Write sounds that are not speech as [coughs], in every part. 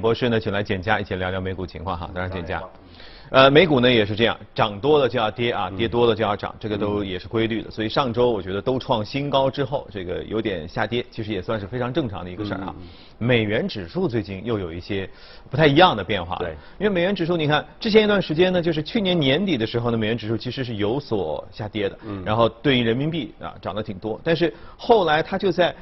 博士呢，请来简家一起聊聊美股情况哈。当然，简家，呃，美股呢也是这样，涨多了就要跌啊，跌多了就要涨，这个都也是规律的。所以上周我觉得都创新高之后，这个有点下跌，其实也算是非常正常的一个事儿啊。美元指数最近又有一些不太一样的变化。对，因为美元指数，你看之前一段时间呢，就是去年年底的时候呢，美元指数其实是有所下跌的，嗯然后对应人民币啊涨得挺多，但是后来它就在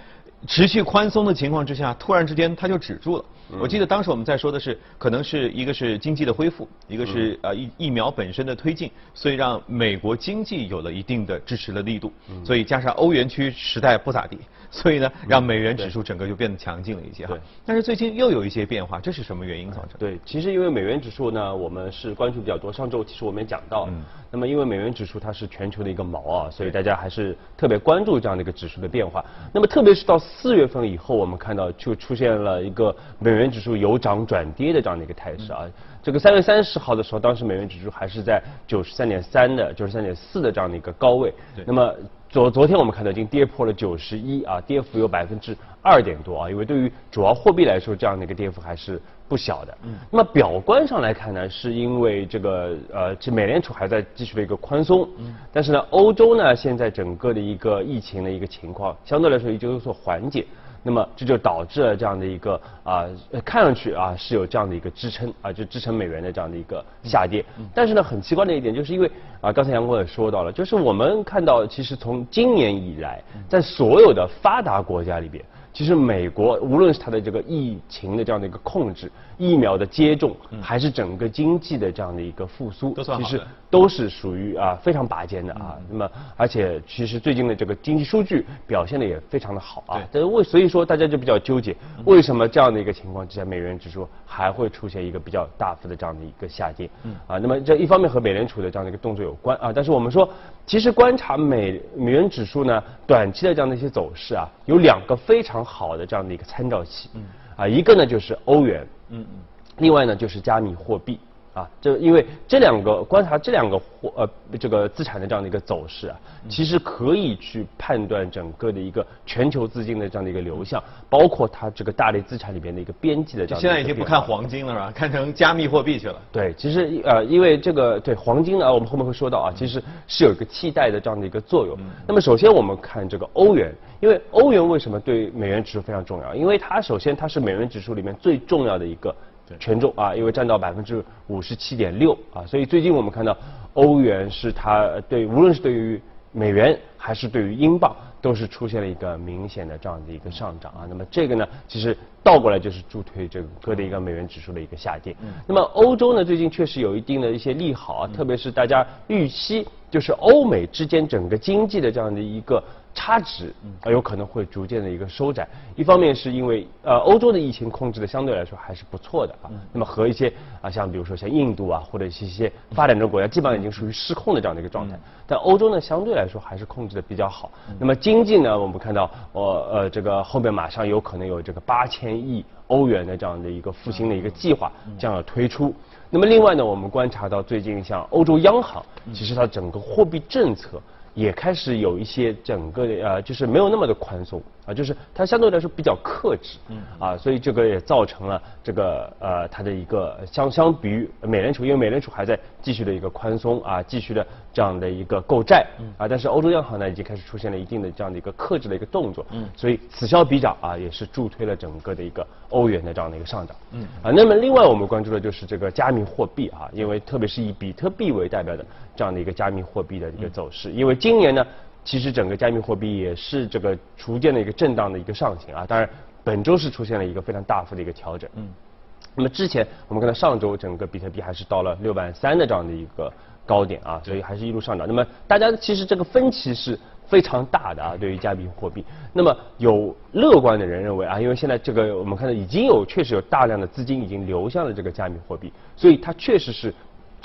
持续宽松的情况之下，突然之间它就止住了。我记得当时我们在说的是，可能是一个是经济的恢复，一个是呃疫疫苗本身的推进，所以让美国经济有了一定的支持的力度，所以加上欧元区时代不咋地，所以呢让美元指数整个就变得强劲了一些哈。但是最近又有一些变化，这是什么原因造成？对，其实因为美元指数呢，我们是关注比较多。上周其实我们也讲到，那么因为美元指数它是全球的一个锚啊，所以大家还是特别关注这样的一个指数的变化。那么特别是到四月份以后，我们看到就出现了一个美。美元指数由涨转跌的这样的一个态势啊，这个三月三十号的时候，当时美元指数还是在九十三点三的、九十三点四的这样的一个高位。那么昨昨天我们看到已经跌破了九十一啊，跌幅有百分之二点多啊，因为对于主要货币来说，这样的一个跌幅还是不小的。嗯。那么表观上来看呢，是因为这个呃，这美联储还在继续的一个宽松。嗯。但是呢，欧洲呢，现在整个的一个疫情的一个情况，相对来说已经有所缓解。那么这就导致了这样的一个啊，看上去啊是有这样的一个支撑啊，就支撑美元的这样的一个下跌。但是呢，很奇怪的一点就是因为啊，刚才杨光也说到了，就是我们看到其实从今年以来，在所有的发达国家里边。其实美国无论是它的这个疫情的这样的一个控制、疫苗的接种，还是整个经济的这样的一个复苏，其实都是属于啊非常拔尖的啊。那么而且其实最近的这个经济数据表现的也非常的好啊。但是为所以说大家就比较纠结，为什么这样的一个情况之下，美元指数还会出现一个比较大幅的这样的一个下跌？啊，那么这一方面和美联储的这样的一个动作有关啊。但是我们说，其实观察美美元指数呢，短期的这样的一些走势啊，有两个非常。好的这样的一个参照系，啊，一个呢就是欧元，嗯嗯，另外呢就是加密货币。啊，这因为这两个观察这两个货呃这个资产的这样的一个走势啊，其实可以去判断整个的一个全球资金的这样的一个流向，包括它这个大类资产里边的一个边际的这样。现在已经不看黄金了是吧？看成加密货币去了。对，其实呃因为这个对黄金呢，我们后面会说到啊，其实是有一个替代的这样的一个作用。那么首先我们看这个欧元，因为欧元为什么对美元指数非常重要？因为它首先它是美元指数里面最重要的一个。权重啊，因为占到百分之五十七点六啊，所以最近我们看到欧元是它对无论是对于美元还是对于英镑都是出现了一个明显的这样的一个上涨啊。那么这个呢，其实倒过来就是助推整个的一个美元指数的一个下跌。那么欧洲呢，最近确实有一定的一些利好啊，特别是大家预期就是欧美之间整个经济的这样的一个。差值啊有可能会逐渐的一个收窄，一方面是因为呃欧洲的疫情控制的相对来说还是不错的啊，那么和一些啊像比如说像印度啊或者是一些发展中国家基本上已经属于失控的这样的一个状态，但欧洲呢相对来说还是控制的比较好。那么经济呢我们看到我呃这个后面马上有可能有这个八千亿欧元的这样的一个复兴的一个计划将要推出。那么另外呢我们观察到最近像欧洲央行其实它整个货币政策。也开始有一些整个的呃，就是没有那么的宽松啊，就是它相对来说比较克制，嗯。啊，所以这个也造成了这个呃它的一个相相比于美联储，因为美联储还在继续的一个宽松啊，继续的这样的一个购债，嗯啊，但是欧洲央行呢已经开始出现了一定的这样的一个克制的一个动作，嗯，所以此消彼长啊，也是助推了整个的一个欧元的这样的一个上涨，嗯啊，那么另外我们关注的就是这个加密货币啊，因为特别是以比特币为代表的。这样的一个加密货币的一个走势，因为今年呢，其实整个加密货币也是这个逐渐的一个震荡的一个上行啊。当然，本周是出现了一个非常大幅的一个调整。嗯。那么之前我们看到上周整个比特币还是到了六万三的这样的一个高点啊，所以还是一路上涨。那么大家其实这个分歧是非常大的啊，对于加密货币。那么有乐观的人认为啊，因为现在这个我们看到已经有确实有大量的资金已经流向了这个加密货币，所以它确实是。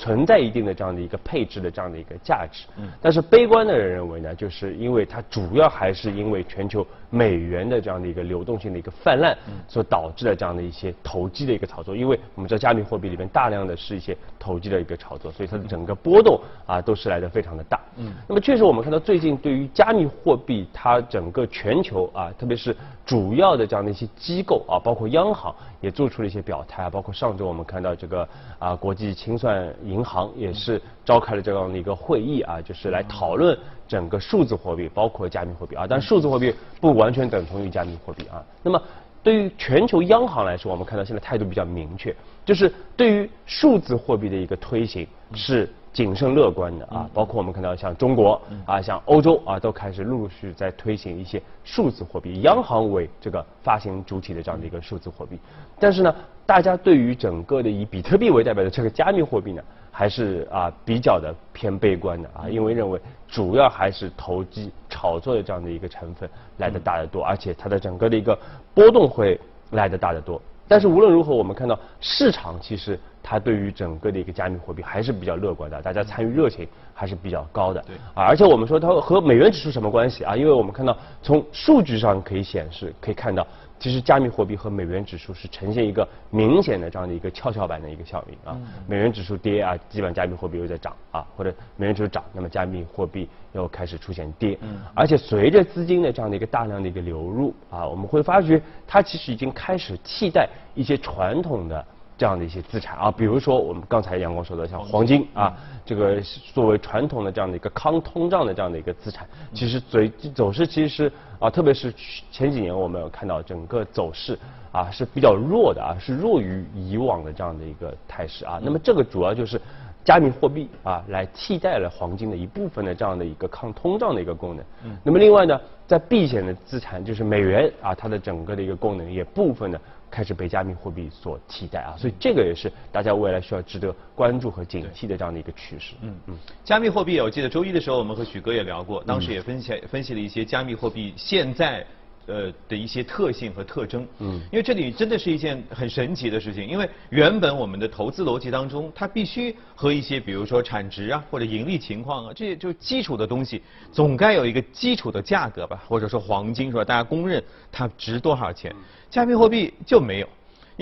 存在一定的这样的一个配置的这样的一个价值。嗯。但是悲观的人认为呢，就是因为它主要还是因为全球美元的这样的一个流动性的一个泛滥，所导致的这样的一些投机的一个炒作。因为我们知道加密货币里面大量的是一些投机的一个炒作，所以它的整个波动啊都是来的非常的大。嗯。那么确实我们看到最近对于加密货币它整个全球啊，特别是主要的这样的一些机构啊，包括央行也做出了一些表态啊，包括上周我们看到这个啊国际清算银行也是召开了这样的一个会议啊，就是来讨论整个数字货币，包括加密货币啊，但数字货币不完全等同于加密货币啊。那么对于全球央行来说，我们看到现在态度比较明确，就是对于数字货币的一个推行是。谨慎乐观的啊，包括我们看到像中国啊，像欧洲啊，都开始陆陆续续在推行一些数字货币，央行为这个发行主体的这样的一个数字货币。但是呢，大家对于整个的以比特币为代表的这个加密货币呢，还是啊比较的偏悲观的啊，因为认为主要还是投机炒作的这样的一个成分来的大得多，而且它的整个的一个波动会来的大得多。但是无论如何，我们看到市场其实它对于整个的一个加密货币还是比较乐观的，大家参与热情还是比较高的。对。啊，而且我们说它和美元指数什么关系啊？因为我们看到从数据上可以显示，可以看到。其实加密货币和美元指数是呈现一个明显的这样的一个跷跷板的一个效应啊，美元指数跌啊，基本上加密货币又在涨啊，或者美元指数涨，那么加密货币又开始出现跌，而且随着资金的这样的一个大量的一个流入啊，我们会发觉它其实已经开始替代一些传统的。这样的一些资产啊，比如说我们刚才阳光说的，像黄金啊，这个作为传统的这样的一个抗通胀的这样的一个资产，其实走走势其实啊，特别是前几年我们有看到整个走势啊是比较弱的啊，是弱于以往的这样的一个态势啊。那么这个主要就是加密货币啊来替代了黄金的一部分的这样的一个抗通胀的一个功能。那么另外呢，在避险的资产就是美元啊，它的整个的一个功能也部分的。开始被加密货币所替代啊，所以这个也是大家未来需要值得关注和警惕的这样的一个趋势。嗯嗯，加密货币，我记得周一的时候我们和许哥也聊过，当时也分析分析了一些加密货币现在。呃的一些特性和特征，嗯，因为这里真的是一件很神奇的事情，因为原本我们的投资逻辑当中，它必须和一些比如说产值啊或者盈利情况啊，这些就是基础的东西，总该有一个基础的价格吧，或者说黄金是吧？大家公认它值多少钱，加密货币就没有。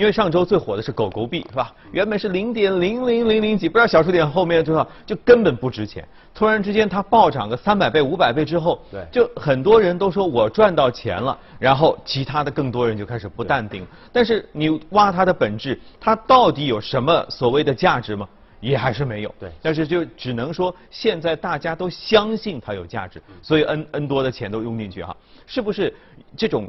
因为上周最火的是狗狗币，是吧？原本是零点零零零零几，不知道小数点后面多少，就根本不值钱。突然之间它暴涨个三百倍、五百倍之后，对，就很多人都说我赚到钱了，然后其他的更多人就开始不淡定。但是你挖它的本质，它到底有什么所谓的价值吗？也还是没有。对。但是就只能说现在大家都相信它有价值，所以 N N 多的钱都用进去哈，是不是这种？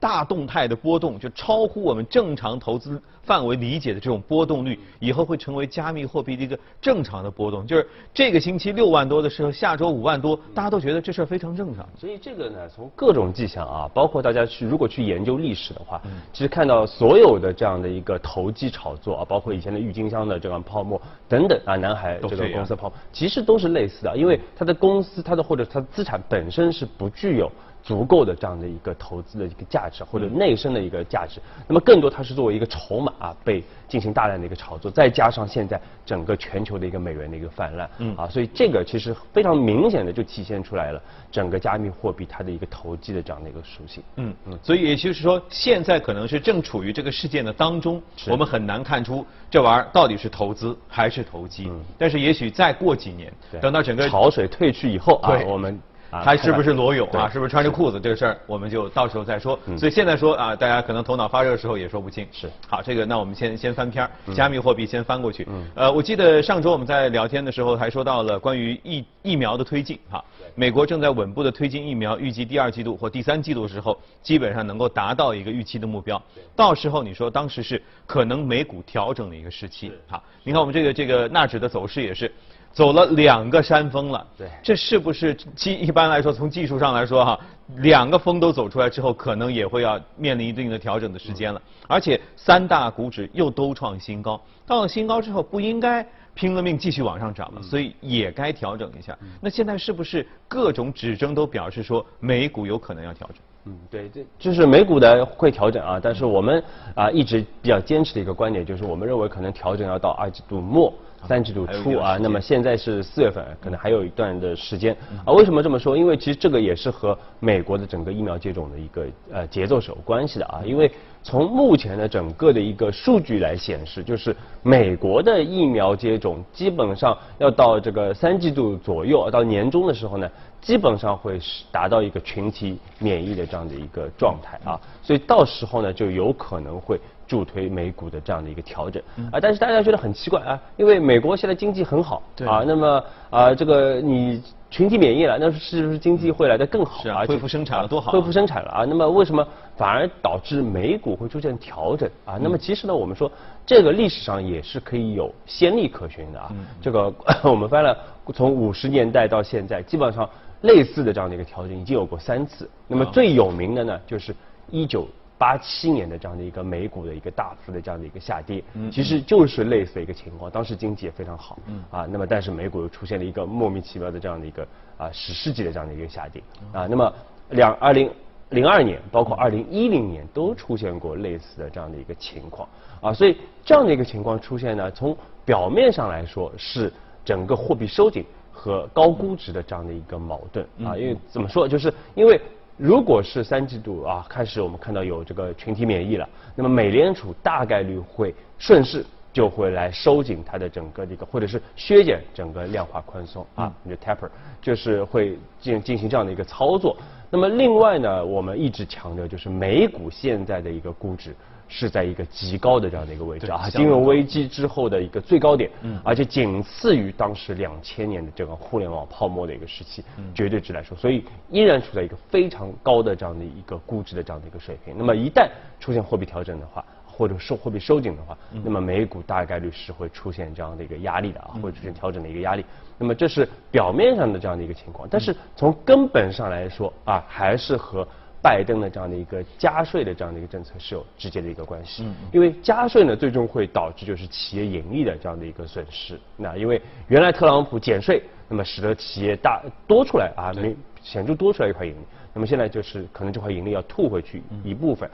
大动态的波动，就超乎我们正常投资范围理解的这种波动率，以后会成为加密货币的一个正常的波动。就是这个星期六万多的时候，下周五万多，大家都觉得这事儿非常正常。所以这个呢，从各种迹象啊，包括大家去如果去研究历史的话，其实看到所有的这样的一个投机炒作啊，包括以前的郁金香的这样泡沫等等啊，南海这个公司泡沫，其实都是类似的，因为它的公司它的或者它的资产本身是不具有。足够的这样的一个投资的一个价值或者内生的一个价值，那么更多它是作为一个筹码啊被进行大量的一个炒作，再加上现在整个全球的一个美元的一个泛滥，嗯。啊，所以这个其实非常明显的就体现出来了整个加密货币它的一个投机的这样的一个属性，嗯嗯，所以也就是说现在可能是正处于这个事件的当中，我们很难看出这玩意儿到底是投资还是投机，但是也许再过几年，等到整个潮水退去以后啊，我们。他是不是裸泳啊？是不是穿着裤子？这个事儿我们就到时候再说。所以现在说啊，大家可能头脑发热的时候也说不清。是。好，这个那我们先先翻篇儿，加密货币先翻过去。嗯。呃，我记得上周我们在聊天的时候还说到了关于疫疫苗的推进哈。美国正在稳步的推进疫苗，预计第二季度或第三季度的时候，基本上能够达到一个预期的目标。到时候你说当时是可能美股调整的一个时期。哈，你看我们这个这个纳指的走势也是。走了两个山峰了，对，这是不是技一般来说从技术上来说哈，两个峰都走出来之后，可能也会要面临一定的调整的时间了。而且三大股指又都创新高，到了新高之后不应该拼了命继续往上涨了，所以也该调整一下。那现在是不是各种指征都表示说美股有可能要调整？嗯，对，这就是美股的会调整啊，但是我们啊一直比较坚持的一个观点就是，我们认为可能调整要到二季度末。三季度初啊，那么现在是四月份，可能还有一段的时间啊。为什么这么说？因为其实这个也是和美国的整个疫苗接种的一个呃节奏是有关系的啊。因为从目前的整个的一个数据来显示，就是美国的疫苗接种基本上要到这个三季度左右，到年终的时候呢，基本上会是达到一个群体免疫的这样的一个状态啊。所以到时候呢，就有可能会。助推美股的这样的一个调整啊，但是大家觉得很奇怪啊，因为美国现在经济很好啊，那么啊这个你群体免疫了，那是不是经济会来得更好啊？恢复生产了多好？恢复生产了啊，那么为什么反而导致美股会出现调整啊？那么其实呢，我们说这个历史上也是可以有先例可循的啊。这个 [coughs] 我们翻了从五十年代到现在，基本上类似的这样的一个调整已经有过三次。那么最有名的呢，就是一九。八七年的这样的一个美股的一个大幅的这样的一个下跌，其实就是类似的一个情况。当时经济也非常好，啊，那么但是美股又出现了一个莫名其妙的这样的一个啊史诗级的这样的一个下跌，啊，那么两二零零二年，包括二零一零年都出现过类似的这样的一个情况，啊，所以这样的一个情况出现呢，从表面上来说是整个货币收紧和高估值的这样的一个矛盾，啊，因为怎么说，就是因为。如果是三季度啊开始，我们看到有这个群体免疫了，那么美联储大概率会顺势就会来收紧它的整个的一个，或者是削减整个量化宽松啊，就 taper，就是会进进行这样的一个操作。那么另外呢，我们一直强调就是美股现在的一个估值。是在一个极高的这样的一个位置啊，金融危机之后的一个最高点，嗯，而且仅次于当时两千年的这个互联网泡沫的一个时期，绝对值来说，所以依然处在一个非常高的这样的一个估值的这样的一个水平。那么一旦出现货币调整的话，或者收货币收紧的话，那么美股大概率是会出现这样的一个压力的啊，会出现调整的一个压力。那么这是表面上的这样的一个情况，但是从根本上来说啊，还是和。拜登的这样的一个加税的这样的一个政策是有直接的一个关系，因为加税呢最终会导致就是企业盈利的这样的一个损失。那因为原来特朗普减税，那么使得企业大多出来啊，没显著多出来一块盈利，那么现在就是可能这块盈利要吐回去一部分。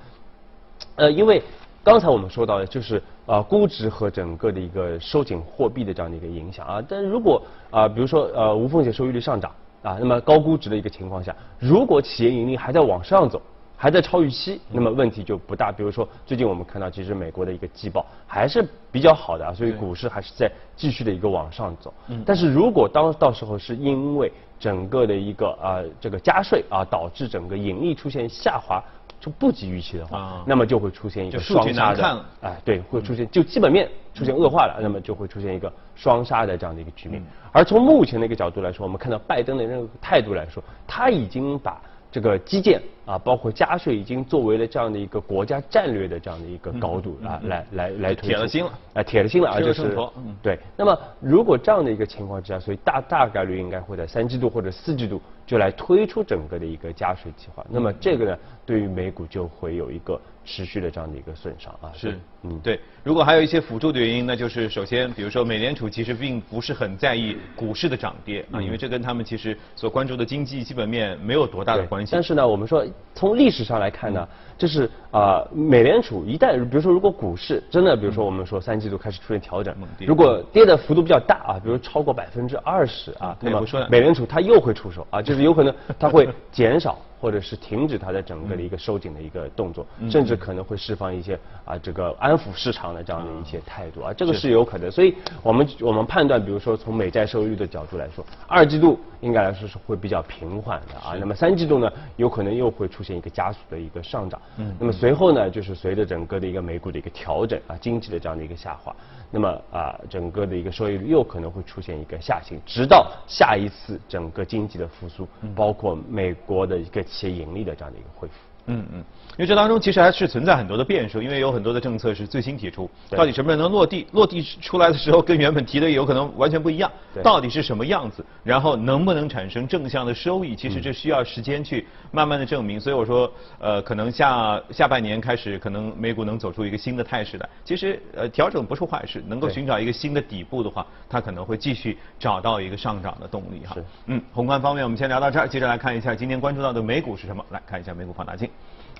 呃，因为刚才我们说到的就是啊估值和整个的一个收紧货币的这样的一个影响啊，但如果啊比如说呃无风险收益率上涨。啊，那么高估值的一个情况下，如果企业盈利还在往上走，还在超预期，那么问题就不大。比如说，最近我们看到，其实美国的一个季报还是比较好的啊，所以股市还是在继续的一个往上走。但是如果当到时候是因为整个的一个啊这个加税啊，导致整个盈利出现下滑。就不及预期的话，那么就会出现一个双杀的，哎，对，会出现就基本面出现恶化了，那么就会出现一个双杀的这样的一个局面。而从目前的一个角度来说，我们看到拜登的那个态度来说，他已经把。这个基建啊，包括加税，已经作为了这样的一个国家战略的这样的一个高度啊，来来来铁了心了，啊，铁了心了啊，就是对。那么如果这样的一个情况之下，所以大大概率应该会在三季度或者四季度就来推出整个的一个加税计划。那么这个呢，对于美股就会有一个。持续的这样的一个损伤啊，是，嗯，对。如果还有一些辅助的原因，那就是首先，比如说美联储其实并不是很在意股市的涨跌啊，因为这跟他们其实所关注的经济基本面没有多大的关系。但是呢，我们说从历史上来看呢，就是啊，美联储一旦比如说如果股市真的，比如说我们说三季度开始出现调整，如果跌的幅度比较大啊，比如超过百分之二十啊，那么美联储它又会出手啊，就是有可能它会减少。或者是停止它的整个的一个收紧的一个动作，甚至可能会释放一些啊这个安抚市场的这样的一些态度啊，这个是有可能。所以我们我们判断，比如说从美债收益率的角度来说，二季度应该来说是会比较平缓的啊。那么三季度呢，有可能又会出现一个加速的一个上涨。嗯。那么随后呢，就是随着整个的一个美股的一个调整啊，经济的这样的一个下滑，那么啊整个的一个收益率又可能会出现一个下行，直到下一次整个经济的复苏，包括美国的一个。企业盈利的这样的一个恢复，嗯嗯，因为这当中其实还是存在很多的变数，因为有很多的政策是最新提出，到底什么能落地？落地出来的时候跟原本提的有可能完全不一样，到底是什么样子？然后能不能产生正向的收益？其实这需要时间去慢慢的证明。所以我说，呃，可能下下半年开始，可能美股能走出一个新的态势来。其实呃，调整不是坏事，能够寻找一个新的底部的话，它可能会继续找到一个上涨的动力哈。嗯，宏观方面我们先聊到这儿，接着来看一下今天关注到的美股是什么？来看一下美股放大镜。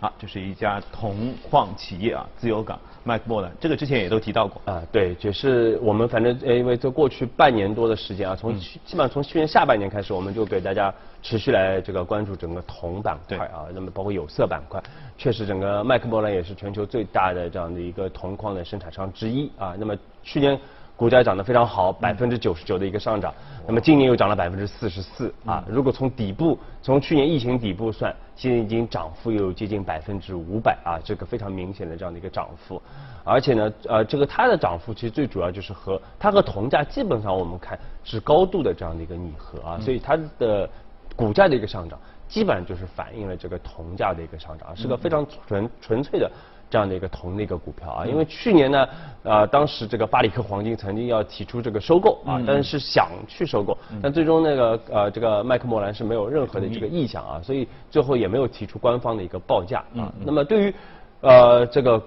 好，这是一家铜矿企业啊，自由港麦克莫兰，这个之前也都提到过啊。对，就是我们反正因为这过去半年多的时间啊，从基本上从去年下半年开始，我们就给大家持续来这个关注整个铜板块啊，那么包括有色板块，确实整个麦克莫兰也是全球最大的这样的一个铜矿的生产商之一啊。那么去年。股价涨得非常好，百分之九十九的一个上涨。那么今年又涨了百分之四十四啊！如果从底部，从去年疫情底部算，现在已经涨幅有接近百分之五百啊！这个非常明显的这样的一个涨幅。而且呢，呃，这个它的涨幅其实最主要就是和它和铜价基本上我们看是高度的这样的一个拟合啊，所以它的股价的一个上涨，基本上就是反映了这个铜价的一个上涨，是个非常纯纯粹的。这样的一个铜的一个股票啊，因为去年呢，呃，当时这个巴里克黄金曾经要提出这个收购啊，但是想去收购，但最终那个呃这个麦克莫兰是没有任何的这个意向啊，所以最后也没有提出官方的一个报价啊。那么对于呃这个。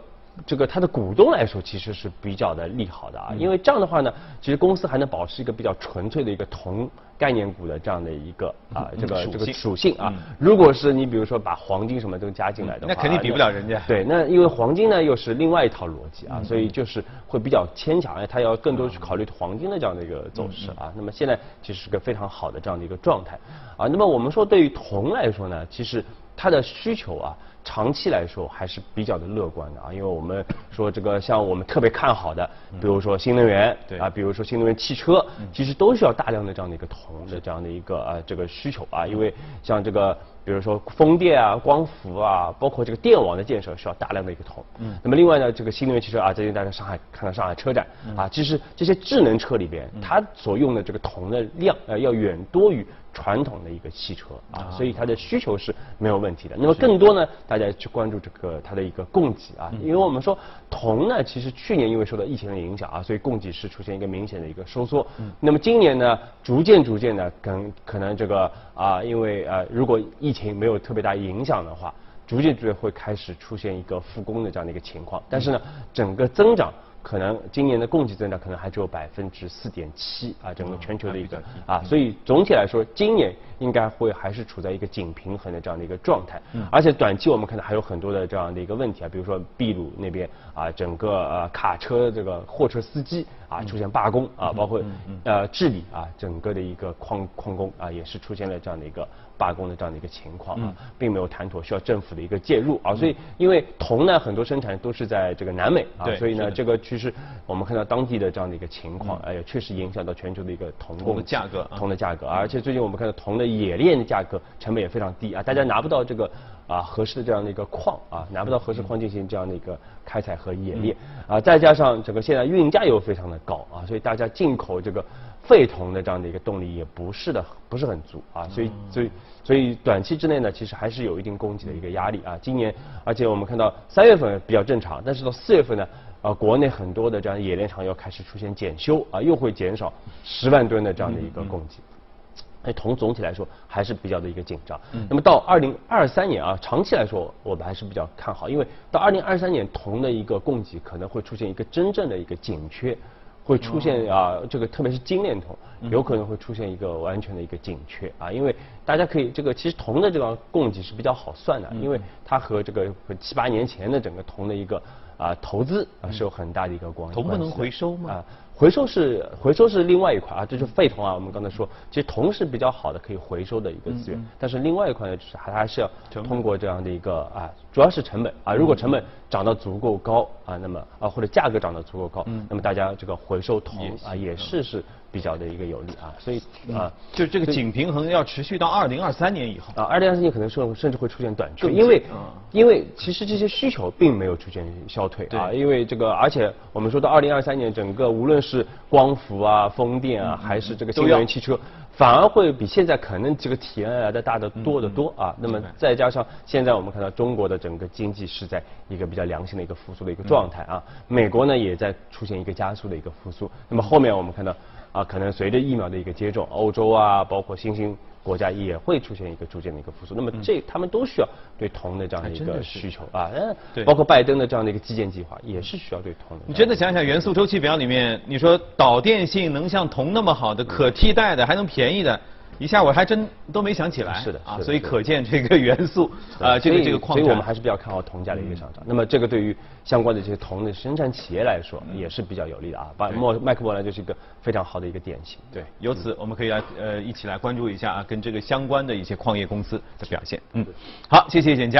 这个它的股东来说其实是比较的利好的啊，因为这样的话呢，其实公司还能保持一个比较纯粹的一个铜概念股的这样的一个啊这个这个属性啊。如果是你比如说把黄金什么都加进来的话，那肯定比不了人家。对，那因为黄金呢又是另外一套逻辑啊，所以就是会比较牵强，哎，它要更多去考虑黄金的这样的一个走势啊。那么现在其实是个非常好的这样的一个状态啊。那么我们说对于铜来说呢，其实它的需求啊。长期来说还是比较的乐观的啊，因为我们说这个像我们特别看好的，比如说新能源，啊，比如说新能源汽车，其实都需要大量的这样的一个铜的这样的一个呃这个需求啊，因为像这个比如说风电啊、光伏啊，包括这个电网的建设需要大量的一个铜。嗯。那么另外呢，这个新能源汽车啊，最近大家上海看到上海车展啊，其实这些智能车里边，它所用的这个铜的量呃要远多于。传统的一个汽车啊，所以它的需求是没有问题的。那么更多呢，大家去关注这个它的一个供给啊，因为我们说铜呢，其实去年因为受到疫情的影响啊，所以供给是出现一个明显的一个收缩。那么今年呢，逐渐逐渐的，可可能这个啊，因为啊，如果疫情没有特别大影响的话，逐渐逐渐会开始出现一个复工的这样的一个情况。但是呢，整个增长。可能今年的供给增长可能还只有百分之四点七啊，整个全球的一个啊，所以总体来说，今年应该会还是处在一个紧平衡的这样的一个状态。而且短期我们看到还有很多的这样的一个问题啊，比如说秘鲁那边啊，整个呃卡车这个货车司机啊出现罢工啊，包括呃治理啊，整个的一个矿矿工啊也是出现了这样的一个。罢工的这样的一个情况啊，并没有谈妥，需要政府的一个介入啊。所以，因为铜呢，很多生产都是在这个南美啊，所以呢，这个其实我们看到当地的这样的一个情况，哎呀，确实影响到全球的一个铜铜的价格，铜的价格。而且最近我们看到铜的冶炼的价格成本也非常低啊，大家拿不到这个啊合适的这样的一个矿啊，拿不到合适矿进行这样的一个开采和冶炼啊，再加上整个现在运价又非常的高啊，所以大家进口这个。废铜的这样的一个动力也不是的，不是很足啊，所以所以所以短期之内呢，其实还是有一定供给的一个压力啊。今年，而且我们看到三月份比较正常，但是到四月份呢，啊，国内很多的这样冶炼厂要开始出现检修啊，又会减少十万吨的这样的一个供给。哎，铜总体来说还是比较的一个紧张。那么到二零二三年啊，长期来说我们还是比较看好，因为到二零二三年铜的一个供给可能会出现一个真正的一个紧缺。会出现啊，这个特别是精炼铜，有可能会出现一个完全的一个紧缺啊，因为大家可以这个其实铜的这个供给是比较好算的，因为它和这个七八年前的整个铜的一个啊投资啊是有很大的一个关系。铜不能回收吗？回收是回收是另外一块啊，这是废铜啊。我们刚才说，其实铜是比较好的可以回收的一个资源，但是另外一块呢，就是还还是要通过这样的一个啊，主要是成本啊。如果成本涨到足够高啊，那么啊或者价格涨到足够高，那么大家这个回收铜啊也是是。比较的一个有利啊，所以啊，就这个紧平衡要持续到二零二三年以后。啊，二零二三年可能甚甚至会出现短缺，因为因为其实这些需求并没有出现消退啊，因为这个而且我们说到二零二三年，整个无论是光伏啊、风电啊，还是这个新能源汽车，反而会比现在可能这个体量来的大得多得多啊。那么再加上现在我们看到中国的整个经济是在一个比较良性的一个复苏的一个状态啊，美国呢也在出现一个加速的一个复苏，那么后面我们看到。啊，可能随着疫苗的一个接种，欧洲啊，包括新兴国家也会出现一个逐渐的一个复苏。那么这他们都需要对铜的这样的一个需求啊，嗯，对，包括拜登的这样的一个基建计划也是需要对铜的。你真的想想元素周期表里面，你说导电性能像铜那么好的可替代的还能便宜的，一下我还真都没想起来。啊，是的啊所以可见这个元素，啊，这个这个矿所以我们还是比较看好铜价的一个上涨。那么这个对于相关的这些铜的生产企业来说也是比较有利的啊。把莫麦克莫兰就是一个非常好的一个典型。对，由此我们可以来呃一起来关注一下啊，跟这个相关的一些矿业公司的表现。嗯，好，谢谢简佳。